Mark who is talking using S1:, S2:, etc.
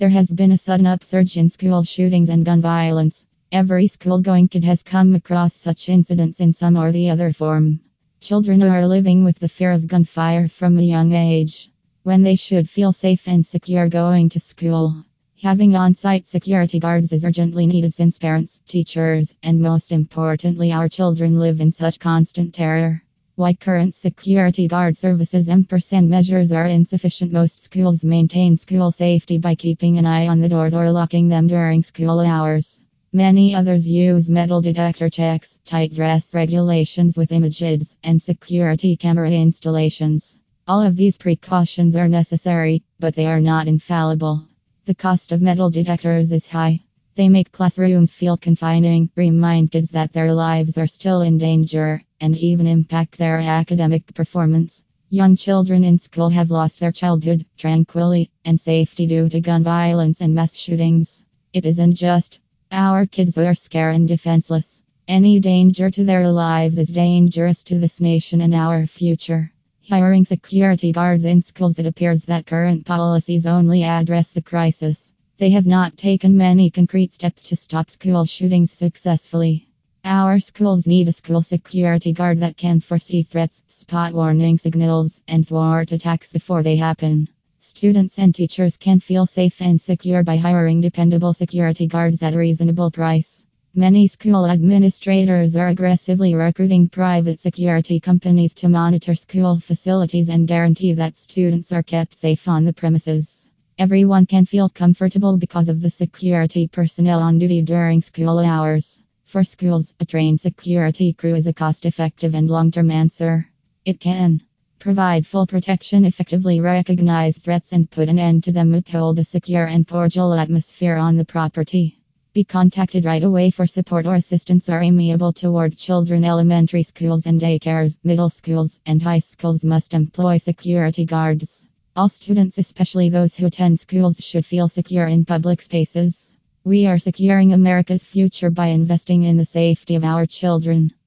S1: There has been a sudden upsurge in school shootings and gun violence. Every school going kid has come across such incidents in some or the other form. Children are living with the fear of gunfire from a young age when they should feel safe and secure going to school. Having on site security guards is urgently needed since parents, teachers, and most importantly, our children live in such constant terror. Why current security guard services and percent measures are insufficient. Most schools maintain school safety by keeping an eye on the doors or locking them during school hours. Many others use metal detector checks, tight dress regulations with images, and security camera installations. All of these precautions are necessary, but they are not infallible. The cost of metal detectors is high. They make classrooms feel confining, remind kids that their lives are still in danger, and even impact their academic performance. Young children in school have lost their childhood, tranquility, and safety due to gun violence and mass shootings. It isn't just our kids are scared and defenseless. Any danger to their lives is dangerous to this nation and our future. Hiring security guards in schools, it appears that current policies only address the crisis. They have not taken many concrete steps to stop school shootings successfully. Our schools need a school security guard that can foresee threats, spot warning signals, and thwart attacks before they happen. Students and teachers can feel safe and secure by hiring dependable security guards at a reasonable price. Many school administrators are aggressively recruiting private security companies to monitor school facilities and guarantee that students are kept safe on the premises. Everyone can feel comfortable because of the security personnel on duty during school hours. For schools, a trained security crew is a cost effective and long term answer. It can provide full protection, effectively recognize threats, and put an end to them, uphold a secure and cordial atmosphere on the property. Be contacted right away for support or assistance are amiable toward children. Elementary schools and daycares, middle schools, and high schools must employ security guards. All students, especially those who attend schools, should feel secure in public spaces. We are securing America's future by investing in the safety of our children.